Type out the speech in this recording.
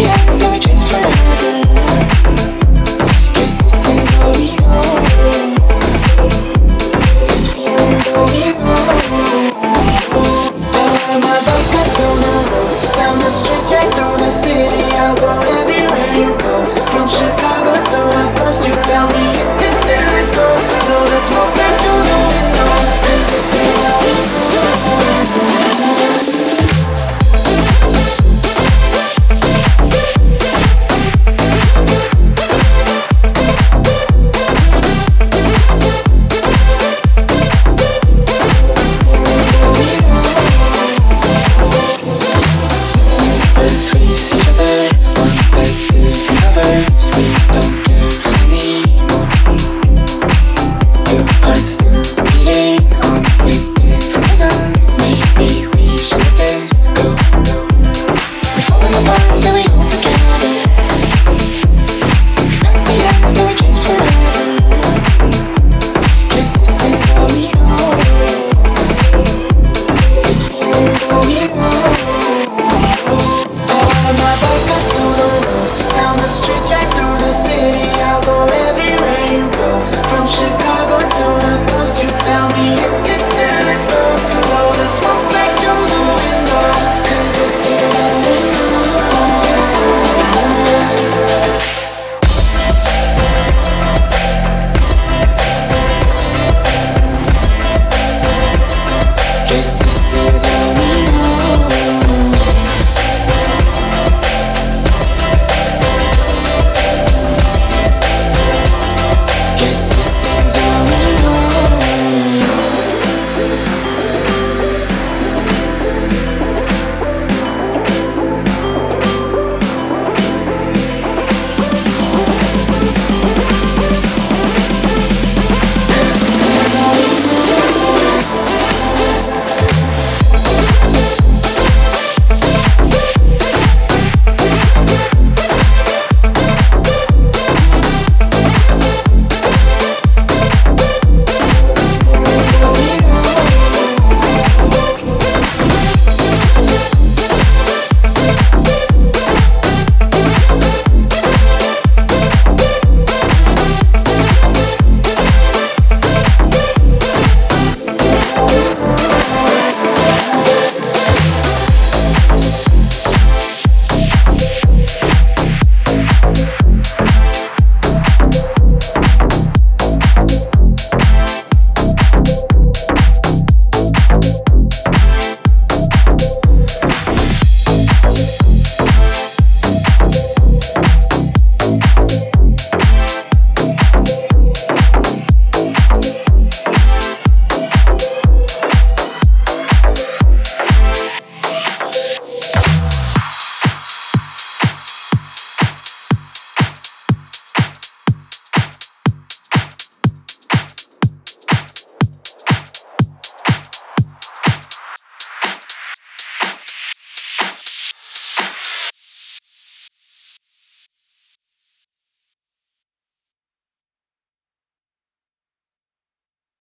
yeah.